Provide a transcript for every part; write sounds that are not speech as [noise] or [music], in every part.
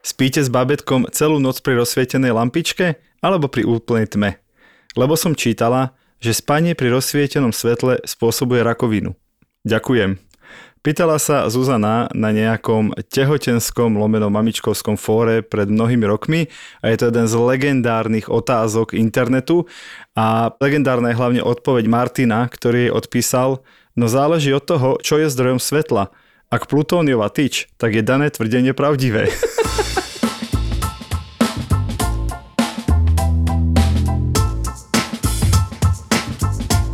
Spíte s babetkom celú noc pri rozsvietenej lampičke alebo pri úplnej tme? Lebo som čítala, že spanie pri rozsvietenom svetle spôsobuje rakovinu. Ďakujem. Pýtala sa Zuzana na nejakom tehotenskom lomeno mamičkovskom fóre pred mnohými rokmi a je to jeden z legendárnych otázok internetu a legendárna je hlavne odpoveď Martina, ktorý jej odpísal, no záleží od toho, čo je zdrojom svetla. Ak plutóniová tyč, tak je dané tvrdenie pravdivé. [laughs]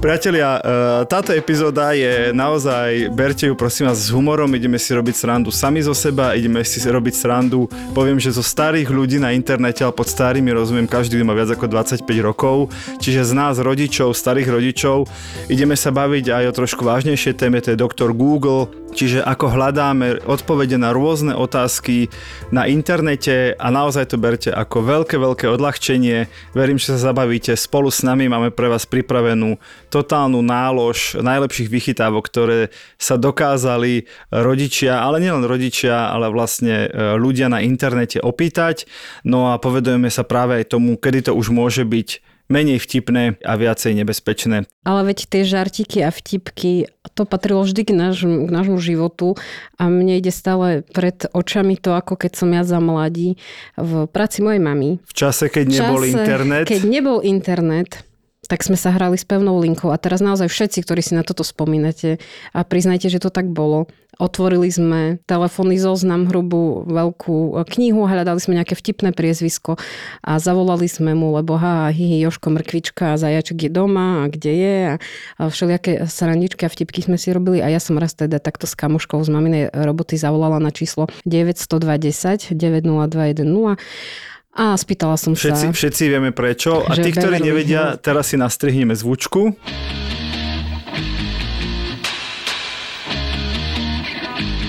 Priatelia, e, táto epizóda je naozaj, berte ju prosím vás s humorom, ideme si robiť srandu sami zo seba, ideme si robiť srandu, poviem, že zo starých ľudí na internete, ale pod starými rozumiem, každý má viac ako 25 rokov, čiže z nás rodičov, starých rodičov, ideme sa baviť aj o trošku vážnejšie téme, to je doktor Google, čiže ako hľadáme odpovede na rôzne otázky na internete a naozaj to berte ako veľké, veľké odľahčenie. Verím, že sa zabavíte spolu s nami, máme pre vás pripravenú totálnu nálož najlepších vychytávok, ktoré sa dokázali rodičia, ale nielen rodičia, ale vlastne e, ľudia na internete opýtať. No a povedujeme sa práve aj tomu, kedy to už môže byť menej vtipné a viacej nebezpečné. Ale veď tie žartiky a vtipky, to patrilo vždy k, nášmu, k nášmu životu a mne ide stále pred očami to, ako keď som ja za mladí v práci mojej mamy. V čase, keď nebol čase, internet. Keď nebol internet, tak sme sa hrali s pevnou linkou a teraz naozaj všetci, ktorí si na toto spomínate a priznajte, že to tak bolo. Otvorili sme telefónny zoznam, hrubú veľkú knihu, hľadali sme nejaké vtipné priezvisko a zavolali sme mu, lebo ha, hi, Joško Mrkvička zajaček je doma a kde je a, všelijaké srandičky a vtipky sme si robili a ja som raz teda takto s kamoškou z maminej roboty zavolala na číslo 920 90210 a spýtala som všetci, sa... Všetci vieme prečo. A tí, ktorí nevedia, teraz si nastrihneme zvučku.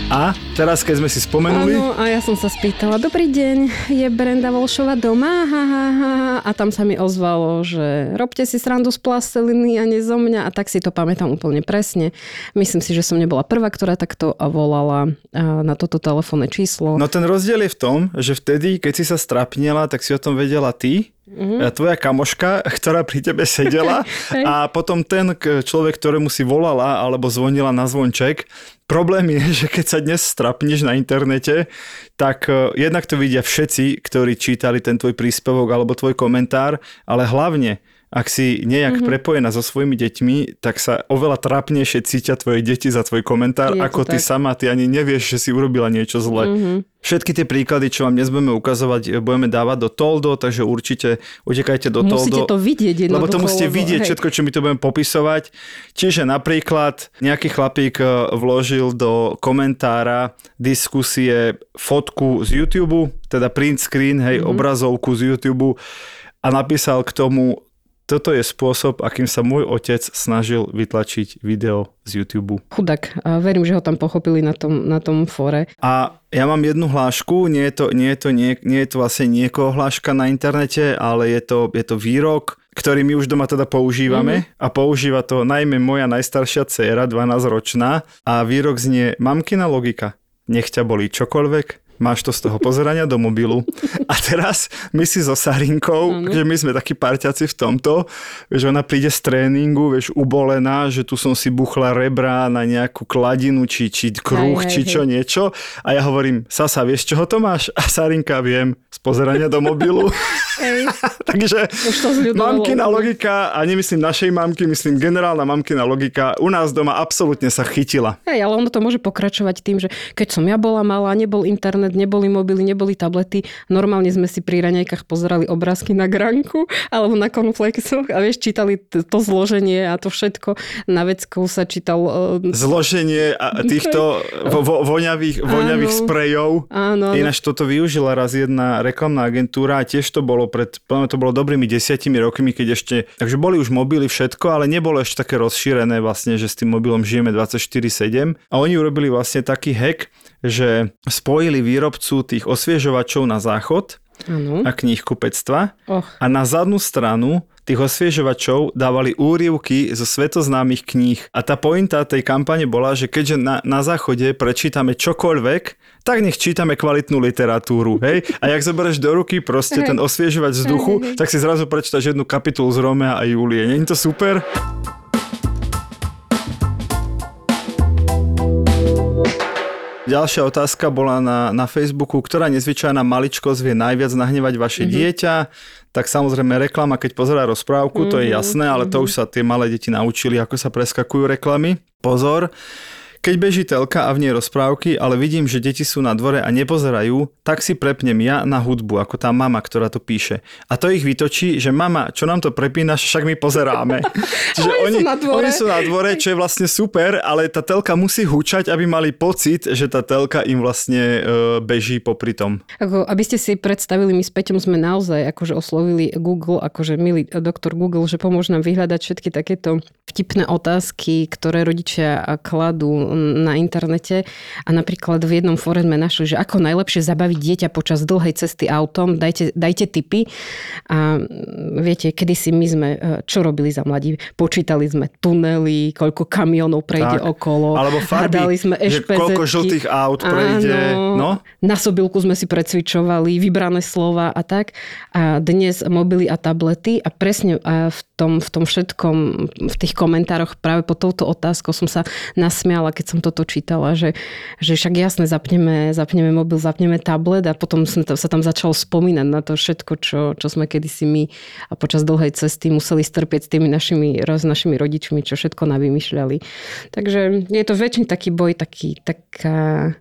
A teraz, keď sme si spomenuli... Áno, a ja som sa spýtala, dobrý deň, je Brenda Volšova doma? Ha, ha, ha. A tam sa mi ozvalo, že robte si srandu z plasteliny a nie zo mňa. A tak si to pamätám úplne presne. Myslím si, že som nebola prvá, ktorá takto volala na toto telefónne číslo. No ten rozdiel je v tom, že vtedy, keď si sa strapnila, tak si o tom vedela ty, Mm-hmm. Tvoja kamoška, ktorá pri tebe sedela [laughs] a potom ten človek, ktorému si volala alebo zvonila na zvonček. Problém je, [laughs] že keď sa dnes strapneš na internete, tak e, jednak to vidia všetci, ktorí čítali ten tvoj príspevok alebo tvoj komentár, ale hlavne ak si nejak mm-hmm. prepojená so svojimi deťmi, tak sa oveľa trápnejšie cítia tvoje deti za tvoj komentár, Je ako ty tak. sama, ty ani nevieš, že si urobila niečo zle. Mm-hmm. Všetky tie príklady, čo vám dnes budeme ukazovať, budeme dávať do Toldo, takže určite utekajte do musíte Toldo. to vidieť Lebo to musíte vidieť hej. všetko, čo my to budeme popisovať. Čiže napríklad nejaký chlapík e, vložil do komentára diskusie fotku z YouTube, teda print screen, hej, mm-hmm. obrazovku z YouTube a napísal k tomu toto je spôsob, akým sa môj otec snažil vytlačiť video z YouTube. Chudák. A verím, že ho tam pochopili na tom, na tom fóre. A ja mám jednu hlášku, nie je to, nie je to, nie, nie je to vlastne niekoho hláška na internete, ale je to, je to výrok, ktorý my už doma teda používame mm-hmm. a používa to najmä moja najstaršia dcéra, 12-ročná a výrok znie mamkina logika. Nech ťa bolí čokoľvek, máš to z toho pozerania do mobilu. A teraz my si so Sarinkou, ano. že my sme takí parťaci v tomto, že ona príde z tréningu, vieš, ubolená, že tu som si buchla rebra na nejakú kladinu, či, či kruh, hej, či hej, čo hej. niečo. A ja hovorím, Sasa, vieš, čoho to máš? A Sarinka, viem, z pozerania do mobilu. [laughs] [laughs] Takže mamkina logika, a nemyslím našej mamky, myslím generálna mamkina logika, u nás doma absolútne sa chytila. Hej, ale ono to môže pokračovať tým, že keď som ja bola malá, nebol internet, internet, neboli mobily, neboli tablety. Normálne sme si pri raňajkách pozerali obrázky na granku alebo na konflexoch a vieš, čítali to zloženie a to všetko. Na veckou sa čítal... Uh... Zloženie a týchto [laughs] vo, vo, voňavých, voňavých áno, sprejov. Áno. Ináč toto využila raz jedna reklamná agentúra a tiež to bolo pred, to bolo dobrými desiatimi rokmi, keď ešte, takže boli už mobily všetko, ale nebolo ešte také rozšírené vlastne, že s tým mobilom žijeme 24-7 a oni urobili vlastne taký hack, že spojili výrobcu tých osviežovačov na záchod ano. a knihkupectva oh. a na zadnú stranu tých osviežovačov dávali úrivky zo svetoznámych kníh. A tá pointa tej kampane bola, že keďže na, na záchode prečítame čokoľvek, tak nech čítame kvalitnú literatúru. Hej? A jak zoberieš do ruky proste ten osviežovač vzduchu, tak si zrazu prečítaš jednu kapitulu z Romea a Julie. Není to super? Ďalšia otázka bola na, na Facebooku, ktorá nezvyčajná maličkosť vie najviac nahnevať vaše mm-hmm. dieťa. Tak samozrejme reklama, keď pozerá rozprávku, mm-hmm. to je mhm, jasné, ale mm-hmm. to už sa tie malé deti naučili, ako sa preskakujú reklamy. Pozor, keď beží telka a v nej rozprávky, ale vidím, že deti sú na dvore a nepozerajú, tak si prepnem ja na hudbu, ako tá mama, ktorá to píše. A to ich vytočí, že mama, čo nám to prepínaš, však my pozeráme. [laughs] Čiže oni, oni, sú na dvore. oni sú na dvore, čo je vlastne super, ale tá telka musí hučať, aby mali pocit, že tá telka im vlastne e, beží popri tom. Ako, aby ste si predstavili, my s Peťom sme naozaj akože oslovili Google, akože milý doktor Google, že pomôže nám vyhľadať všetky takéto vtipné otázky, ktoré rodičia kladú na internete a napríklad v jednom fóre sme našli, že ako najlepšie zabaviť dieťa počas dlhej cesty autom, dajte, dajte tipy. A viete, kedysi my sme, e, čo robili za mladí? Počítali sme tunely, koľko kamionov prejde tak. okolo. Alebo farby, sme že koľko žltých aut prejde. Áno, no? Na sobilku sme si precvičovali, vybrané slova a tak. A dnes mobily a tablety a presne v tom, v tom všetkom, v tých komentároch práve po touto otázkou som sa nasmiala, keď som toto čítala, že, že však jasne zapneme, zapneme mobil, zapneme tablet a potom sa tam začalo spomínať na to všetko, čo, čo sme kedysi my a počas dlhej cesty museli strpieť s tými našimi, s našimi rodičmi, čo všetko navymýšľali. Takže je to väčšin taký boj, taký, taká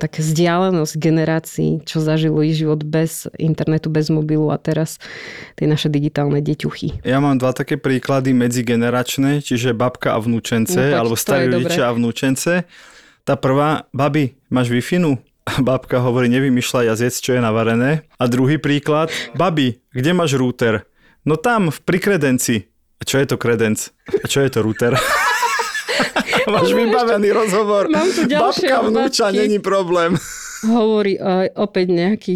také vzdialenosť generácií, čo zažilo ich život bez internetu, bez mobilu a teraz tie naše digitálne deťuchy. Ja mám dva také príklady medzigeneračné, čiže babka a vnúčence, no, alebo starí rodičia a vnúčence. Tá prvá, babi, máš wi Babka hovorí, nevymýšľaj jazyc, čo je navarené. A druhý príklad, babi, kde máš router? No tam, v prikredenci. A čo je to kredenc? A čo je to router? [laughs] Máš vybavený rozhovor. Mám tu Babka vnúča, není problém. Hovorí uh, opäť nejaký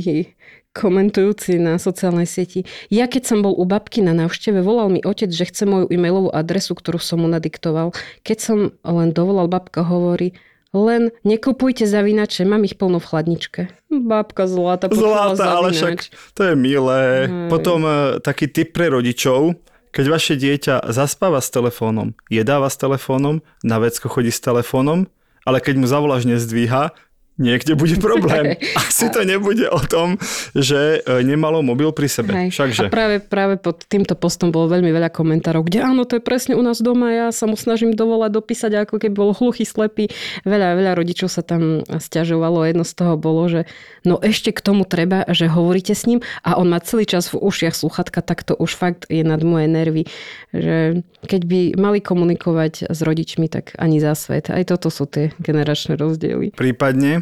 komentujúci na sociálnej sieti. Ja keď som bol u babky na návšteve, volal mi otec, že chce moju e-mailovú adresu, ktorú som mu nadiktoval. Keď som len dovolal, babka hovorí, len nekupujte zavinače, mám ich plno v chladničke. Babka zlata, Zlata, ale však to je milé. Aj. Potom uh, taký tip pre rodičov, keď vaše dieťa zaspáva s telefónom, jedáva s telefónom, na vecko chodí s telefónom, ale keď mu zavoláš nezdvíha, niekde bude problém. [laughs] Asi to nebude o tom, že e, nemalo mobil pri sebe. Hej. Všakže. A práve, práve pod týmto postom bolo veľmi veľa komentárov, kde áno, to je presne u nás doma, ja sa mu snažím dovolať dopísať, ako keby bol hluchý, slepý. Veľa, veľa rodičov sa tam stiažovalo. Jedno z toho bolo, že no ešte k tomu treba, že hovoríte s ním a on má celý čas v ušiach sluchatka, tak to už fakt je nad moje nervy. Že keď by mali komunikovať s rodičmi, tak ani za svet. Aj toto sú tie generačné rozdiely. Prípadne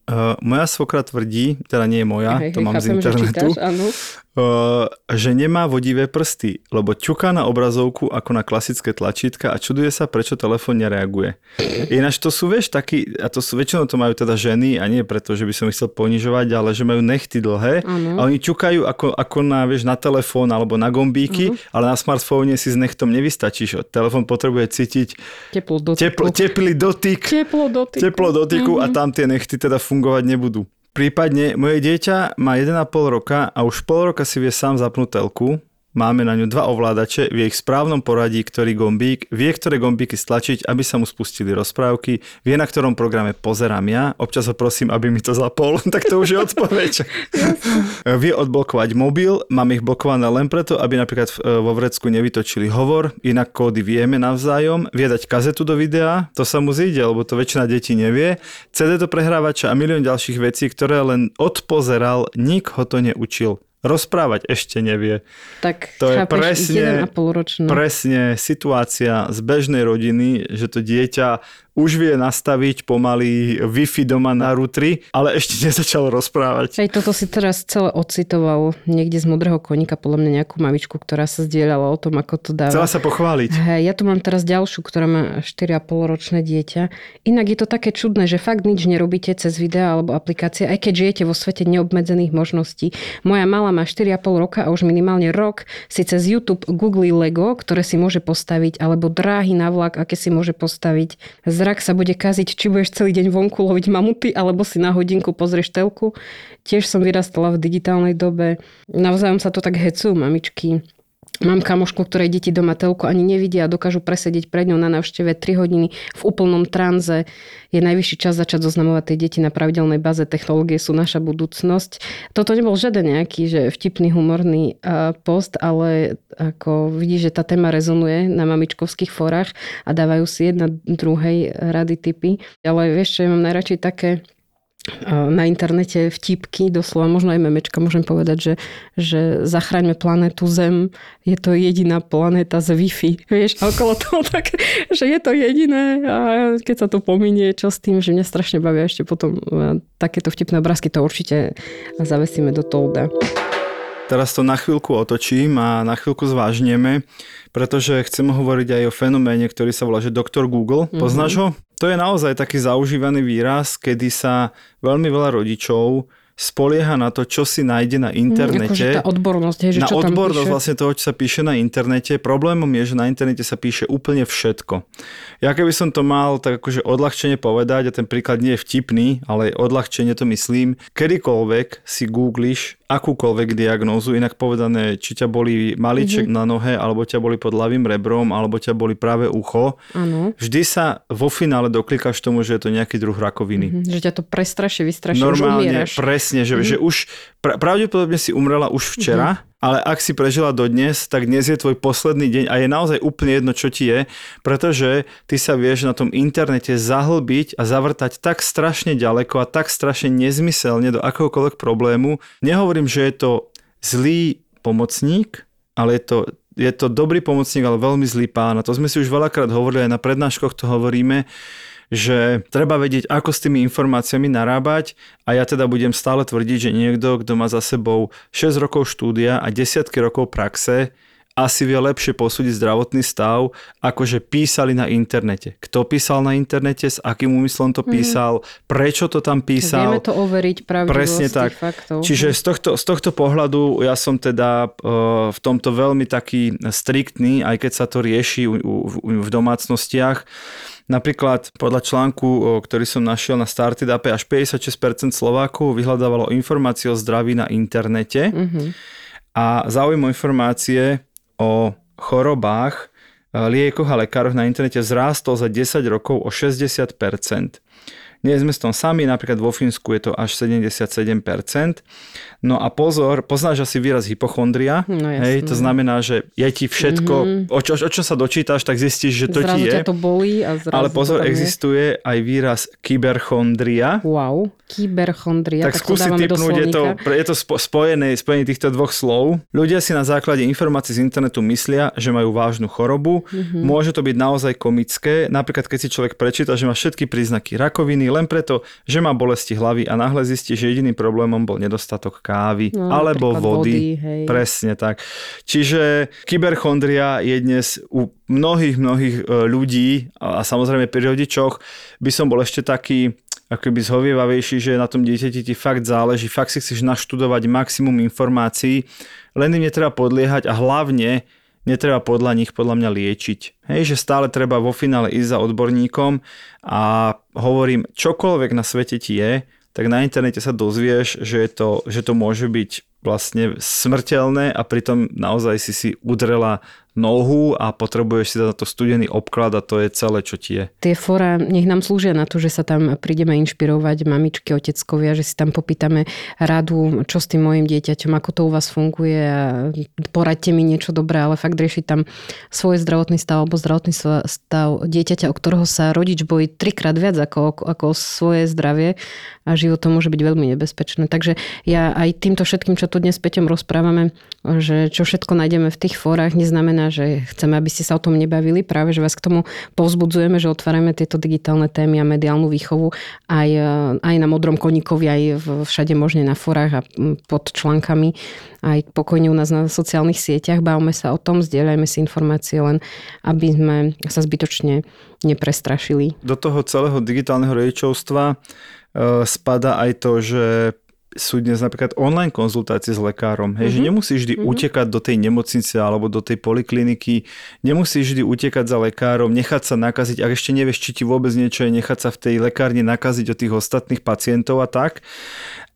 Uh, moja svokra tvrdí, teda nie je moja, hej, to hej, mám chápem, z internetu, že, čítaš, uh, že nemá vodivé prsty, lebo ťuká na obrazovku ako na klasické tlačítka a čuduje sa, prečo telefón nereaguje. Ináč to sú, vieš, takí, a to sú, väčšinou to majú teda ženy a nie preto, že by som ich chcel ponižovať, ale že majú nechty dlhé ano. a oni ťukajú ako, ako na, vieš, na telefón alebo na gombíky, uh-huh. ale na smartfóne si s nechtom nevystačíš. Telefón potrebuje cítiť teplo dotyku. Teplo, teplý dotyk. Teplo dotyku. Teplo dotyku uh-huh. a tam tie nechty teda fungovať nebudú. Prípadne moje dieťa má 1,5 roka a už pol roka si vie sám zapnúť telku máme na ňu dva ovládače, vie ich v správnom poradí, ktorý gombík, vie, ktoré gombíky stlačiť, aby sa mu spustili rozprávky, vie, na ktorom programe pozerám ja, občas ho prosím, aby mi to zapol, [laughs] tak to už je odpoveď. vie odblokovať mobil, mám ich blokované len preto, aby napríklad vo vrecku nevytočili hovor, inak kódy vieme navzájom, vie dať kazetu do videa, to sa mu zíde, lebo to väčšina detí nevie, CD do prehrávača a milión ďalších vecí, ktoré len odpozeral, nik ho to neučil rozprávať ešte nevie. Tak to je presne, presne situácia z bežnej rodiny, že to dieťa už vie nastaviť pomaly Wi-Fi doma na rútri, ale ešte [laughs] nezačal rozprávať. Aj toto si teraz celé ocitoval niekde z modrého koníka, podľa mňa nejakú mamičku, ktorá sa zdieľala o tom, ako to dáva. Chcela sa pochváliť. Hej, ja tu mám teraz ďalšiu, ktorá má 4,5 ročné dieťa. Inak je to také čudné, že fakt nič nerobíte cez videa alebo aplikácie, aj keď žijete vo svete neobmedzených možností. Moja malá má 4,5 roka a už minimálne rok si cez YouTube googli Lego, ktoré si môže postaviť, alebo dráhy na vlak, aké si môže postaviť zrak sa bude kaziť, či budeš celý deň vonku loviť mamuty, alebo si na hodinku pozrieš telku. Tiež som vyrastala v digitálnej dobe. Navzájom sa to tak hecú, mamičky. Mám kamošku, ktorej deti doma telku ani nevidia a dokážu presedieť pred ňou na návšteve 3 hodiny v úplnom tranze. Je najvyšší čas začať zoznamovať tie deti na pravidelnej báze. Technológie sú naša budúcnosť. Toto nebol žiaden nejaký že vtipný, humorný post, ale ako vidíš, že tá téma rezonuje na mamičkovských forách a dávajú si jedna druhej rady typy. Ale vieš, čo ja mám najradšej také na internete vtipky, doslova možno aj memečka, môžem povedať, že, že zachraňme planetu Zem, je to jediná planéta z Wi-Fi. Vieš, okolo toho tak, že je to jediné a keď sa to pominie, čo s tým, že mňa strašne bavia ešte potom takéto vtipné obrázky, to určite zavesíme do tolda. Teraz to na chvíľku otočím a na chvíľku zvážneme, pretože chcem hovoriť aj o fenoméne, ktorý sa volá, že doktor Google. Poznáš mm-hmm. ho? To je naozaj taký zaužívaný výraz, kedy sa veľmi veľa rodičov spolieha na to, čo si nájde na mhm, internete. Akože tá odbornosť, hej, že na čo odbornosť tam píše? vlastne toho, čo sa píše na internete. Problémom je, že na internete sa píše úplne všetko. Ja keby som to mal tak akože odľahčene povedať, a ten príklad nie je vtipný, ale odľahčenie to myslím, kedykoľvek si googliš akúkoľvek diagnózu, inak povedané, či ťa boli maliček mm-hmm. na nohe, alebo ťa boli pod ľavým rebrom, alebo ťa boli práve ucho, ano. vždy sa vo finále doklikáš tomu, že je to nejaký druh rakoviny. Mm-hmm. Že ťa to prestrašie, vystrašie, Normálne, už presne, že, mm-hmm. že už pra, pravdepodobne si umrela už včera, mm-hmm ale ak si prežila do dnes, tak dnes je tvoj posledný deň a je naozaj úplne jedno, čo ti je, pretože ty sa vieš na tom internete zahlbiť a zavrtať tak strašne ďaleko a tak strašne nezmyselne do akéhokoľvek problému. Nehovorím, že je to zlý pomocník, ale je to, je to dobrý pomocník, ale veľmi zlý pán. A to sme si už veľakrát hovorili, aj na prednáškoch to hovoríme, že treba vedieť, ako s tými informáciami narábať a ja teda budem stále tvrdiť, že niekto, kto má za sebou 6 rokov štúdia a desiatky rokov praxe, asi vie lepšie posúdiť zdravotný stav, ako že písali na internete. Kto písal na internete, s akým úmyslom to mhm. písal, mm. prečo to tam písal. Vieme to overiť Presne tak. faktov. Čiže z tohto, z tohto pohľadu ja som teda uh, v tomto veľmi taký striktný, aj keď sa to rieši u, u, v domácnostiach. Napríklad podľa článku, ktorý som našiel na Startup, až 56% Slovákov vyhľadávalo informácie o zdraví na internete mm-hmm. a zaujímavé informácie o chorobách, liekoch a lekároch na internete vzrástol za 10 rokov o 60%. Nie sme s tom sami, napríklad vo Fínsku je to až 77%. No a pozor, poznáš asi výraz hypochondria. No, hej, to znamená, že je ti všetko, mm-hmm. o, čo, o čo sa dočítaš, tak zistíš, že to zrazu ti je. Ťa to bolí a zrazu Ale pozor, existuje aj výraz kyberchondria. Wow, kyberchondria. Tak, tak skúsi typnúť, je to, je to spojené, spojené týchto dvoch slov. Ľudia si na základe informácií z internetu myslia, že majú vážnu chorobu. Mm-hmm. Môže to byť naozaj komické. Napríklad, keď si človek prečíta, že má všetky príznaky rakoviny, len preto, že má bolesti hlavy a náhle zistí, že jediným problémom bol nedostatok kávy no, alebo vody. vody Presne tak. Čiže kyberchondria je dnes u mnohých, mnohých e, ľudí a samozrejme pri rodičoch by som bol ešte taký akoby zhovievavejší, že na tom dieťati ti fakt záleží, fakt si chceš naštudovať maximum informácií, len im netreba podliehať a hlavne netreba podľa nich podľa mňa liečiť. Hej, že stále treba vo finále ísť za odborníkom a hovorím, čokoľvek na svete ti je, tak na internete sa dozvieš, že, je to, že to môže byť vlastne smrteľné a pritom naozaj si si udrela nohu a potrebuješ si dať to studený obklad a to je celé, čo ti je. Tie fora nech nám slúžia na to, že sa tam prídeme inšpirovať mamičky, oteckovia, že si tam popýtame radu, čo s tým mojim dieťaťom, ako to u vás funguje a poradte mi niečo dobré, ale fakt riešiť tam svoj zdravotný stav alebo zdravotný stav dieťaťa, o ktorého sa rodič bojí trikrát viac ako, ako svoje zdravie a život to môže byť veľmi nebezpečné. Takže ja aj týmto všetkým, čo tu dnes s Peťom rozprávame, že čo všetko nájdeme v tých fórach, neznamená znamená, že chceme, aby ste sa o tom nebavili, práve že vás k tomu povzbudzujeme, že otvárame tieto digitálne témy a mediálnu výchovu aj, e, aj na Modrom koníkovi, aj všade možne na forách a pod článkami, aj pokojne u nás na sociálnych sieťach. Bavme sa o tom, zdieľajme si informácie len, aby sme sa zbytočne neprestrašili. Do toho celého digitálneho rodičovstva e, spada aj to, že sú dnes napríklad online konzultácie s lekárom. Hej, mm-hmm. že mhm. nemusíš vždy mm-hmm. utekať do tej nemocnice alebo do tej polikliniky, nemusíš vždy utekať za lekárom, nechať sa nakaziť, ak ešte nevieš, či ti vôbec niečo je, nechať sa v tej lekárni nakaziť od tých ostatných pacientov a tak.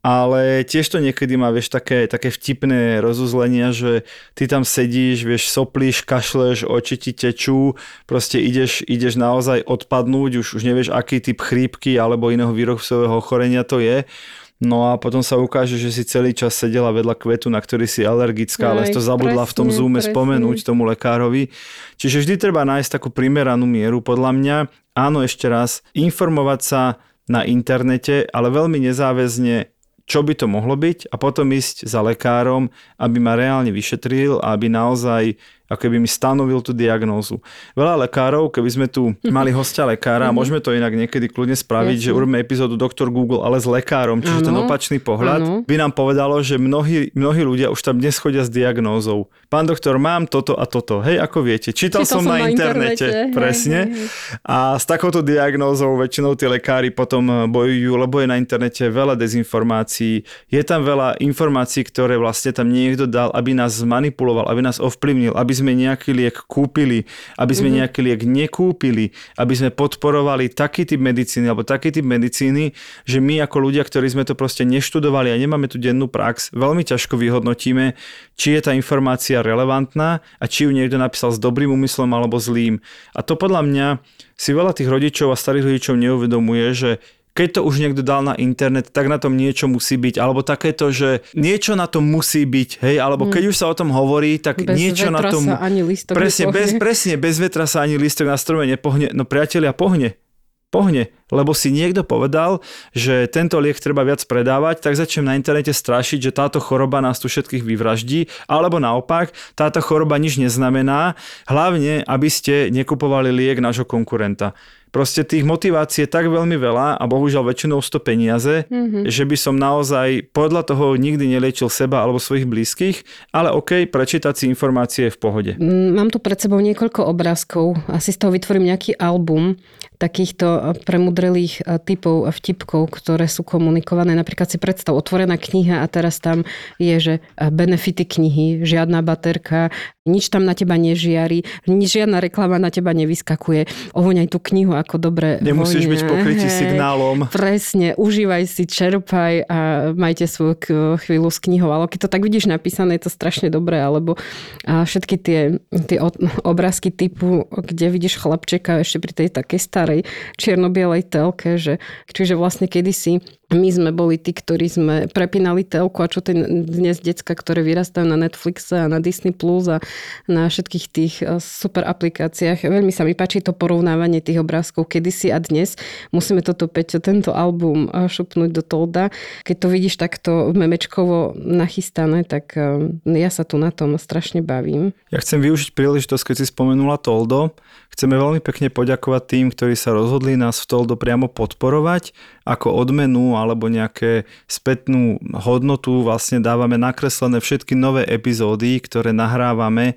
Ale tiež to niekedy má, vieš, také, také vtipné rozuzlenia, že ty tam sedíš, vieš, soplíš, kašleš, oči ti tečú, proste ideš, ideš naozaj odpadnúť, už, už nevieš, aký typ chrípky alebo iného výrobcového ochorenia to je No a potom sa ukáže, že si celý čas sedela vedľa kvetu, na ktorý si alergická, ale to zabudla presne, v tom zoome presne. spomenúť tomu lekárovi. Čiže vždy treba nájsť takú primeranú mieru, podľa mňa. Áno, ešte raz, informovať sa na internete, ale veľmi nezáväzne čo by to mohlo byť a potom ísť za lekárom, aby ma reálne vyšetril a aby naozaj ako keby mi stanovil tú diagnózu. Veľa lekárov, keby sme tu mali hostia lekára, mm-hmm. môžeme to inak niekedy kľudne spraviť, Jasne. že urobíme epizódu Doktor Google, ale s lekárom, čiže ano. ten opačný pohľad, ano. by nám povedalo, že mnohí, mnohí ľudia už tam dnes chodia s diagnózou. Pán doktor, mám toto a toto. Hej, ako viete, čítal, čítal som, som na, na internete, internete. presne. Hej, hej, hej. A s takouto diagnózou väčšinou tí lekári potom eh, bojujú, lebo je na internete veľa dezinformácií. Je tam veľa informácií, ktoré vlastne tam niekto dal, aby nás zmanipuloval, aby nás ovplyvnil, aby sme nejaký liek kúpili, aby sme mm-hmm. nejaký liek nekúpili, aby sme podporovali taký typ medicíny alebo taký typ medicíny, že my ako ľudia, ktorí sme to proste neštudovali a nemáme tu dennú prax, veľmi ťažko vyhodnotíme, či je tá informácia relevantná a či ju niekto napísal s dobrým úmyslom alebo zlým. A to podľa mňa si veľa tých rodičov a starých rodičov neuvedomuje, že keď to už niekto dal na internet, tak na tom niečo musí byť. Alebo takéto, že niečo na tom musí byť, hej, alebo keď mm. už sa o tom hovorí, tak bez niečo na tom... Sa ani listok presne, bez, presne, bez vetra sa ani listok na strome nepohne. No priatelia, pohne. Pohne, lebo si niekto povedal, že tento liek treba viac predávať, tak začnem na internete strašiť, že táto choroba nás tu všetkých vyvraždí, alebo naopak, táto choroba nič neznamená, hlavne, aby ste nekupovali liek nášho konkurenta. Proste tých motivácií je tak veľmi veľa a bohužiaľ väčšinou to peniaze, mm-hmm. že by som naozaj podľa toho nikdy neliečil seba alebo svojich blízkych, ale OK, prečítať si informácie je v pohode. Mm, mám tu pred sebou niekoľko obrázkov, asi z toho vytvorím nejaký album takýchto eh, premudrelých eh, typov vtipkov, ktoré sú komunikované. Napríklad si predstav otvorená kniha a teraz tam je, že eh, benefity knihy, žiadna baterka, nič tam na teba nežiari, žiadna reklama na teba nevyskakuje. Ovoňaj tú knihu ako dobre Nemusíš vonia. byť pokrytý Hej, signálom. Presne, užívaj si, čerpaj a majte svoju chvíľu s knihou. Ale keď to tak vidíš napísané, je to strašne dobré. Alebo a všetky tie, tie obrázky typu, kde vidíš chlapčeka ešte pri tej takej starej čierno-bielej telke, že, čiže vlastne kedysi my sme boli tí, ktorí sme prepínali telku a čo ten dnes decka, ktoré vyrastajú na Netflixe a na Disney Plus a na všetkých tých eh, super aplikáciách. Veľmi sa mi páči to porovnávanie tých obrázkov kedysi a dnes. Musíme toto, Peťo, tento album eh, šupnúť do Tolda. Keď to vidíš takto memečkovo nachystané, tak eh, ja sa tu na tom strašne bavím. Ja chcem využiť príležitosť, keď si spomenula Toldo. Chceme veľmi pekne poďakovať tým, ktorí sa rozhodli nás v Toldo priamo podporovať ako odmenu alebo nejaké spätnú hodnotu vlastne dávame nakreslené všetky nové epizódy, ktoré nahrávame. E,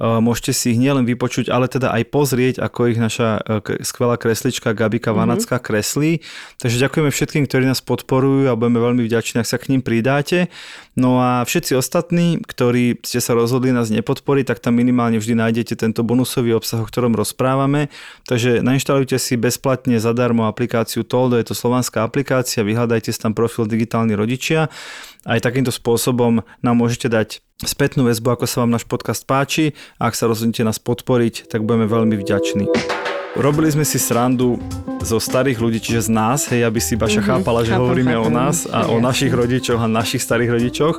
môžete si ich nielen vypočuť, ale teda aj pozrieť, ako ich naša e, skvelá kreslička Gabika mm-hmm. Vanacká kreslí. Takže ďakujeme všetkým, ktorí nás podporujú a budeme veľmi vďační, ak sa k ním pridáte. No a všetci ostatní, ktorí ste sa rozhodli nás nepodporiť, tak tam minimálne vždy nájdete tento bonusový obsah, o ktorom rozprávame. Takže nainštalujte si bezplatne zadarmo aplikáciu Toldo, je to slovanská slovenská aplikácia, vyhľadajte si tam profil Digitálni rodičia. Aj takýmto spôsobom nám môžete dať spätnú väzbu, ako sa vám náš podcast páči. A ak sa rozhodnete nás podporiť, tak budeme veľmi vďační. Robili sme si srandu zo starých ľudí, čiže z nás, hej, aby si Baša mm-hmm, chápala, že chápam, hovoríme chápam. o nás a yes. o našich rodičoch a našich starých rodičoch.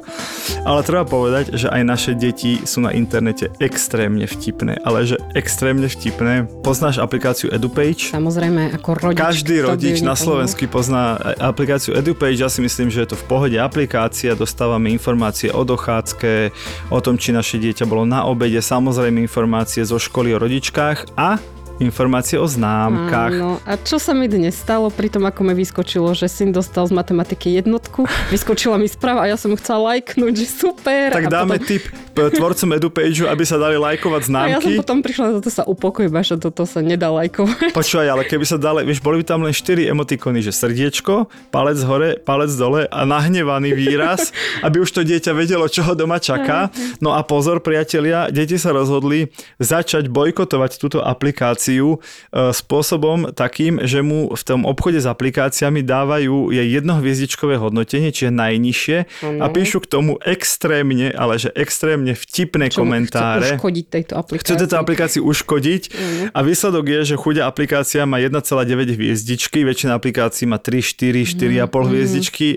Ale treba povedať, že aj naše deti sú na internete extrémne vtipné, ale že extrémne vtipné. Poznáš aplikáciu EduPage? Samozrejme, ako rodič. Každý rodič na Slovensku pozná aplikáciu EduPage. Ja si myslím, že je to v pohode aplikácia. Dostávame informácie o dochádzke, o tom, či naše dieťa bolo na obede, samozrejme informácie zo školy o rodičkách a informácie o známkach. Áno. A čo sa mi dnes stalo pri tom, ako mi vyskočilo, že syn dostal z matematiky jednotku, vyskočila mi správa a ja som chcela lajknúť, že super. Tak dáme potom... tip tvorcom EduPage, aby sa dali lajkovať známky. A ja som potom prišla, že toto sa upokojba, že toto sa nedá lajkovať. Počúvaj, ale keby sa dali, vieš, boli by tam len 4 emotikony, že srdiečko, palec hore, palec dole a nahnevaný výraz, [laughs] aby už to dieťa vedelo, čo ho doma čaká. No a pozor, priatelia, deti sa rozhodli začať bojkotovať túto aplikáciu aplikáciu e, spôsobom takým, že mu v tom obchode s aplikáciami dávajú jej jednohviezdičkové hodnotenie, čiže najnižšie ano. a píšu k tomu extrémne, ale že extrémne vtipné Čo komentáre. Chce uškodiť tejto aplikácii. Chce tejto aplikácii uškodiť ano. a výsledok je, že chudia aplikácia má 1,9 hviezdičky, väčšina aplikácií má 3, 4, 4,5 mm. hviezdičky,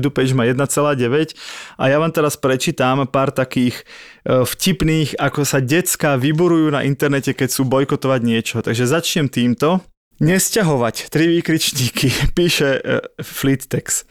EduPage má 1,9 a ja vám teraz prečítam pár takých vtipných, ako sa decka vyborujú na internete, keď sú bojkotovať niečo. Takže začnem týmto. Nesťahovať, tri výkričníky, [laughs] píše uh, Fleettex.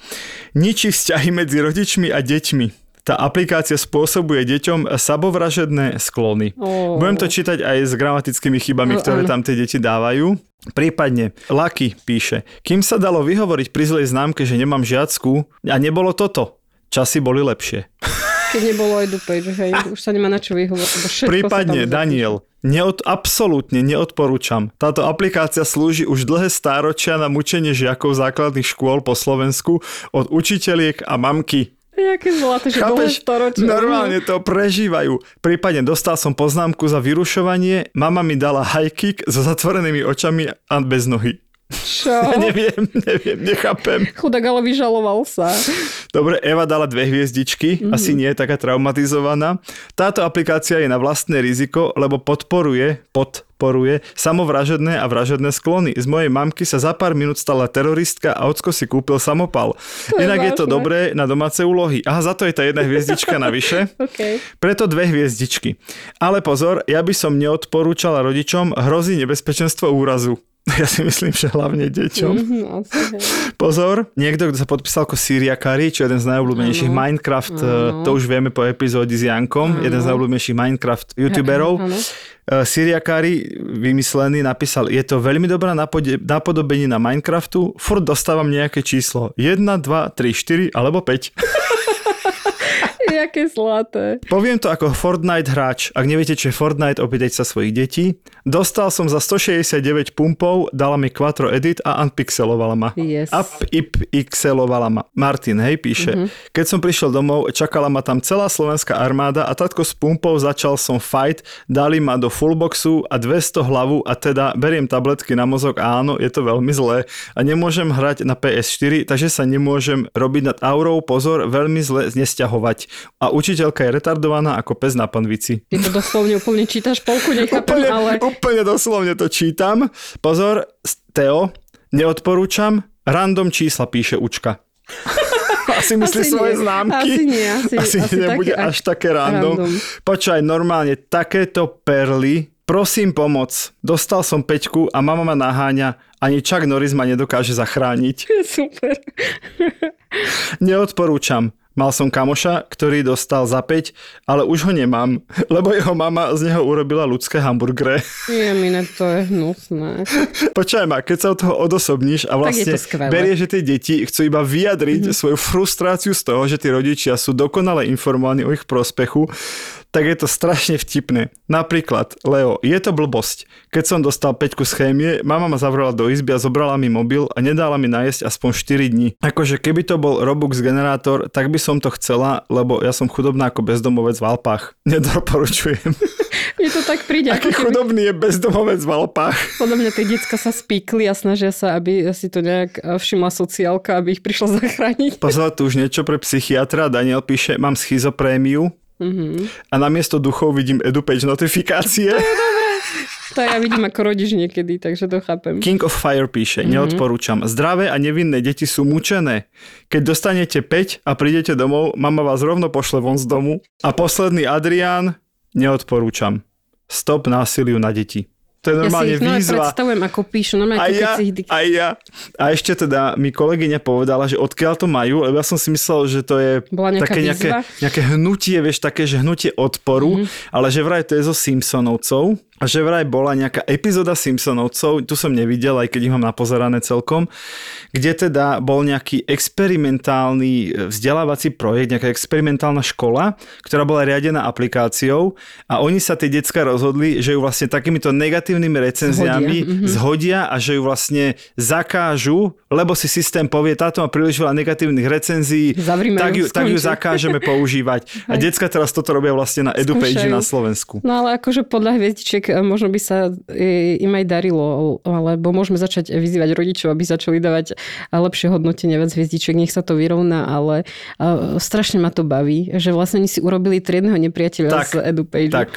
Ničí vzťahy medzi rodičmi a deťmi. Tá aplikácia spôsobuje deťom sabovražedné sklony. Oh. Budem to čítať aj s gramatickými chybami, ktoré tam tie deti dávajú. Prípadne Lucky píše, kým sa dalo vyhovoriť pri zlej známke, že nemám žiacku a nebolo toto, časy boli lepšie. [laughs] Keď nebolo EduPage, hej, už sa nemá na čo vyhovoriť. Prípadne Daniel, Neod, absolútne neodporúčam. Táto aplikácia slúži už dlhé stáročia na mučenie žiakov základných škôl po Slovensku od učiteľiek a mamky. Jaké zlaté, že Chápeš, storočia. Normálne to prežívajú. Prípadne dostal som poznámku za vyrušovanie, mama mi dala high kick so zatvorenými očami a bez nohy. Čo? [laughs] neviem, neviem, nechápem. Chudák ale vyžaloval sa. Dobre, Eva dala dve hviezdičky, mm-hmm. asi nie je taká traumatizovaná. Táto aplikácia je na vlastné riziko, lebo podporuje, podporuje samovražedné a vražedné sklony. Z mojej mamky sa za pár minút stala teroristka a ocko si kúpil samopal. To Inak je, je to dobré na domáce úlohy. Aha, za to je tá jedna hviezdička navyše. [laughs] okay. Preto dve hviezdičky. Ale pozor, ja by som neodporúčala rodičom hrozí nebezpečenstvo úrazu. [laughs] Ja si myslím, že hlavne deťom. Mm-hmm, [laughs] Pozor, niekto, kto sa podpísal ako Syria Kari, čo je jeden z najobľúbenejších ano. Minecraft, ano. to už vieme po epizóde s Jankom, ano. jeden z najobľúbenejších Minecraft youtuberov. Ano. Uh, Syria Kari, vymyslený, napísal, je to veľmi dobrá na Minecraftu, furt dostávam nejaké číslo. 1, 2, 3, 4 alebo 5. [laughs] [laughs] Jaké zlaté. Poviem to ako Fortnite hráč. Ak neviete, čo je Fortnite, opýtajte sa svojich detí. Dostal som za 169 pumpov, dala mi Quattro Edit a unpixelovala ma. Yes. Upixelovala ma. Martin, hej, píše. Mm-hmm. Keď som prišiel domov, čakala ma tam celá slovenská armáda a tatko s pumpou začal som fight, dali ma do fullboxu a 200 hlavu a teda beriem tabletky na mozog a áno, je to veľmi zlé a nemôžem hrať na PS4, takže sa nemôžem robiť nad aurou, pozor, veľmi zle nesťahovať a učiteľka je retardovaná ako pes na panvici. Ty to doslovne úplne čítaš, polku nechápem, úplne, ale... Úplne doslovne to čítam. Pozor, Teo, neodporúčam, random čísla píše učka. [laughs] Asi myslí asi svoje nie. známky. Asi nie, asi, asi, asi nebude také, až také random. random. Počkaj, normálne, takéto perly, prosím pomoc, dostal som peťku a mama ma naháňa, ani Chuck Norris ma nedokáže zachrániť. [laughs] Super. Neodporúčam. Mal som kamoša, ktorý dostal za 5, ale už ho nemám, [laughs] lebo jeho mama z neho urobila ľudské hamburgere. Je mi to je hnusné. [laughs] Počkaj ma, keď sa od toho odosobníš a vlastne berie, že tie deti chcú iba vyjadriť mm-hmm. svoju frustráciu z toho, že tí rodičia sú dokonale informovaní o ich prospechu, tak je to strašne vtipné. Napríklad, Leo, je to blbosť. Keď som dostal peťku z chémie, mama ma zavrela do izby a zobrala mi mobil a nedala mi najesť aspoň 4 dní. Akože keby to bol Robux generátor, tak by som to chcela, lebo ja som chudobná ako bezdomovec v Alpách. [laughs] Nedoporučujem. Mne to tak príde. Aký keby- chudobný je bezdomovec v Alpách. Podľa mňa tie decka sa spíkli a snažia sa, aby si to nejak eh, všimla sociálka, aby ich prišla [laughs] zachrániť. Pozor, tu už niečo pre psychiatra. Daniel píše, mám schizoprémiu Mhm. a namiesto duchov vidím EduPage notifikácie. To ja vidím ako rodič niekedy, takže to chápem. King of Fire píše, neodporúčam. Zdravé a nevinné deti sú mučené. Keď dostanete 5 a prídete domov, mama vás rovno pošle von z domu. A posledný Adrián, neodporúčam. Stop násiliu na deti. To je Ja si normálne ich výzva. predstavujem, ako píšu, normálne, Aj ja, si ich dik- aj ja. A ešte teda mi kolegyňa povedala, že odkiaľ to majú, lebo ja som si myslel, že to je Bola nejaká také nejaké, výzva? nejaké hnutie, vieš, také, že hnutie odporu, Mhm. ale že vraj to je zo Simpsonovcov a že vraj bola nejaká epizóda Simpsonovcov, tu som nevidel, aj keď ich mám napozerané celkom, kde teda bol nejaký experimentálny e, vzdelávací projekt, nejaká experimentálna škola, ktorá bola riadená aplikáciou a oni sa tie decka rozhodli, že ju vlastne takýmito negatívnymi recenziami Zhodia, mhm. zhodia a že ju vlastne zakážu, lebo si systém povie, táto má príliš veľa negatívnych recenzií, Zavrime tak ju, tak ju zakážeme používať. A decka teraz toto robia vlastne na EduPage na Slovensku. No ale akože podľa hviezdičiek možno by sa e, im aj darilo, alebo môžeme začať vyzývať rodičov, aby začali dávať e, lepšie hodnotenie viac hviezdičiek, nech sa to vyrovná, ale strašne ma to baví, že vlastne oni si urobili triedneho nepriateľa Tak, z EduPage. Tak.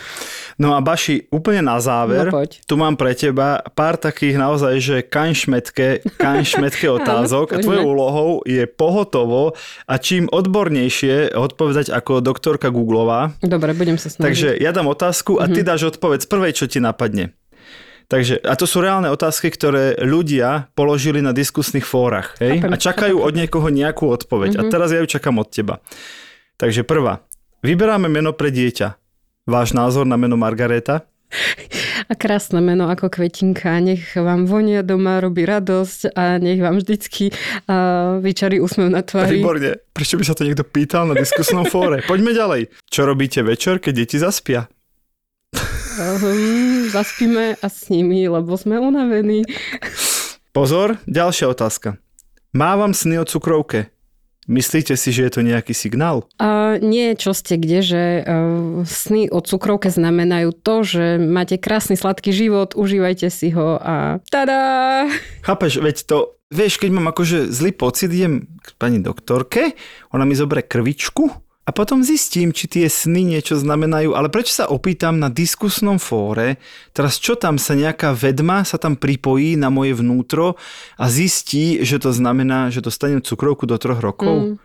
No a Baši, úplne na záver, No poď. tu mám pre teba pár takých naozaj, že kanšmetke, kanšmetke [laughs] otázok a tvojou úlohou je pohotovo a čím odbornejšie odpovedať ako doktorka Googlová. Dobre, budem sa snažiť. Takže ja dám otázku a ty dáš odpoveď z prvej, čo ti napadne. Takže, a to sú reálne otázky, ktoré ľudia položili na diskusných fórach. Hej? Chápem, A čakajú od niekoho nejakú odpoveď. A teraz ja ju čakám od teba. Takže prvá. Vyberáme meno pre dieťa. Váš názor na meno Margareta? A krásne meno ako kvetinka, nech vám vonia doma, robí radosť a nech vám vždycky uh, vyčarí úsmev na tvári. Výborne. Prečo by sa to niekto pýtal na diskusnom fóre? [laughs] Poďme ďalej. Čo robíte večer, keď deti zaspia? Um, zaspíme a s nimi, lebo sme unavení. Pozor, ďalšia otázka. Mávam sny o cukrovke. Myslíte si, že je to nejaký signál? A nie, čo ste kde, že uh, sny o cukrovke znamenajú to, že máte krásny sladký život, užívajte si ho a tada! Chápeš, veď to, vieš, keď mám akože zlý pocit, idem k pani doktorke, ona mi zoberie krvičku a potom zistím, či tie sny niečo znamenajú, ale prečo sa opýtam na diskusnom fóre, teraz čo tam sa nejaká vedma sa tam pripojí na moje vnútro a zistí, že to znamená, že dostanem cukrovku do troch rokov? Mm.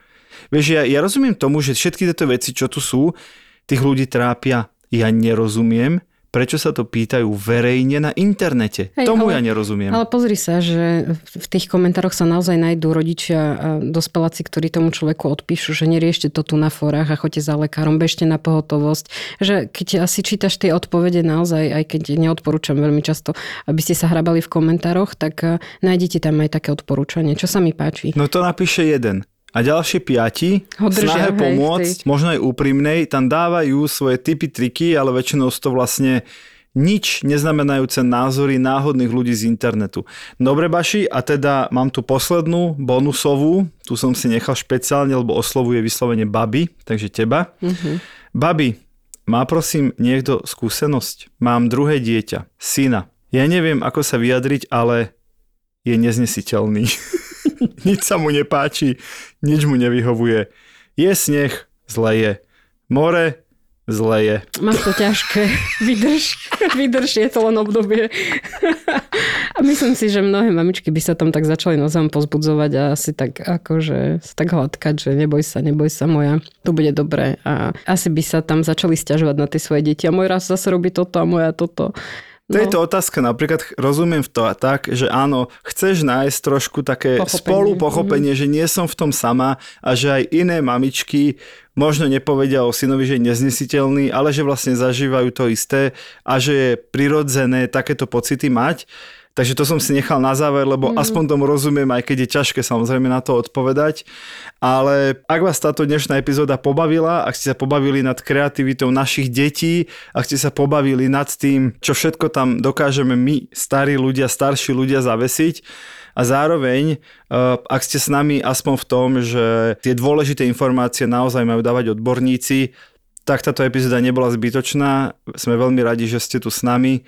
Vieš, ja, ja rozumiem tomu, že všetky tieto veci, čo tu sú, tých ľudí trápia. Ja nerozumiem, prečo sa to pýtajú verejne na internete. Hej, Tomu ale- ja nerozumiem. Ale pozri sa, že v tých komentároch sa naozaj nájdú rodičia a dospeláci, ktorí tomu človeku odpíšu, že neriešte to tu na fórach a choďte za lekárom, bežte na pohotovosť. Že keď asi čítaš tie odpovede naozaj, aj keď neodporúčam veľmi často, aby ste sa hrabali v komentároch, tak eh, nájdete tam aj také odporúčanie, čo sa mi páči. No to napíše jeden. A ďalšie piati Ho držia, snahe hej, pomôcť, v možno aj úprimnej, tam dávajú svoje typy, triky, ale väčšinou sú to vlastne nič neznamenajúce názory náhodných ľudí z internetu. Dobre, Baši, a teda mám tu poslednú, bonusovú, tu som si nechal špeciálne, lebo oslovuje vyslovene baby, takže teba. Mhm. Babi, má prosím niekto skúsenosť? Mám druhé dieťa, syna. Ja neviem, ako sa vyjadriť, ale je neznesiteľný. [laughs] nič sa mu nepáči, nič mu nevyhovuje. Je sneh, zle je. More, zle je. Máš to ťažké. [laughs] Vydrž. Vydrž, je to len obdobie. [laughs] A myslím si, že mnohé mamičky by sa tam tak začali nozom pozbudzovať a asi tak akože sa tak hladkať, že neboj sa, neboj sa moja, to bude dobré. A asi by sa tam začali stiažovať na tie svoje deti. A môj raz zase robí toto a moja toto. To je to otázka, napríklad rozumiem v to a tak, že áno, chceš nájsť trošku také Pochopenie. spolu pochopenie, že nie som v tom sama a že aj iné mamičky možno nepovedia o synovi, že je neznesiteľný, ale že vlastne zažívajú to isté a že je prirodzené takéto pocity mať. Takže to som si nechal na záver, lebo mm. aspoň tomu rozumiem, aj keď je ťažké samozrejme na to odpovedať. Ale ak vás táto dnešná epizóda pobavila, ak ste sa pobavili nad kreativitou našich detí, ak ste sa pobavili nad tým, čo všetko tam dokážeme my, starí ľudia, starší ľudia zavesiť, a zároveň, uh, ak ste s nami aspoň v tom, že tie dôležité informácie naozaj majú dávať odborníci, tak táto epizóda nebola zbytočná. Sme veľmi radi, že ste tu s nami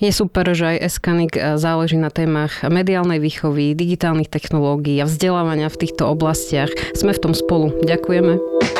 Je super, že aj Eskanik eh, záleží na témach mediálnej výchovy, digitálnych technológií a vzdelávania v týchto oblastiach. Sme v tom spolu. Ďakujeme.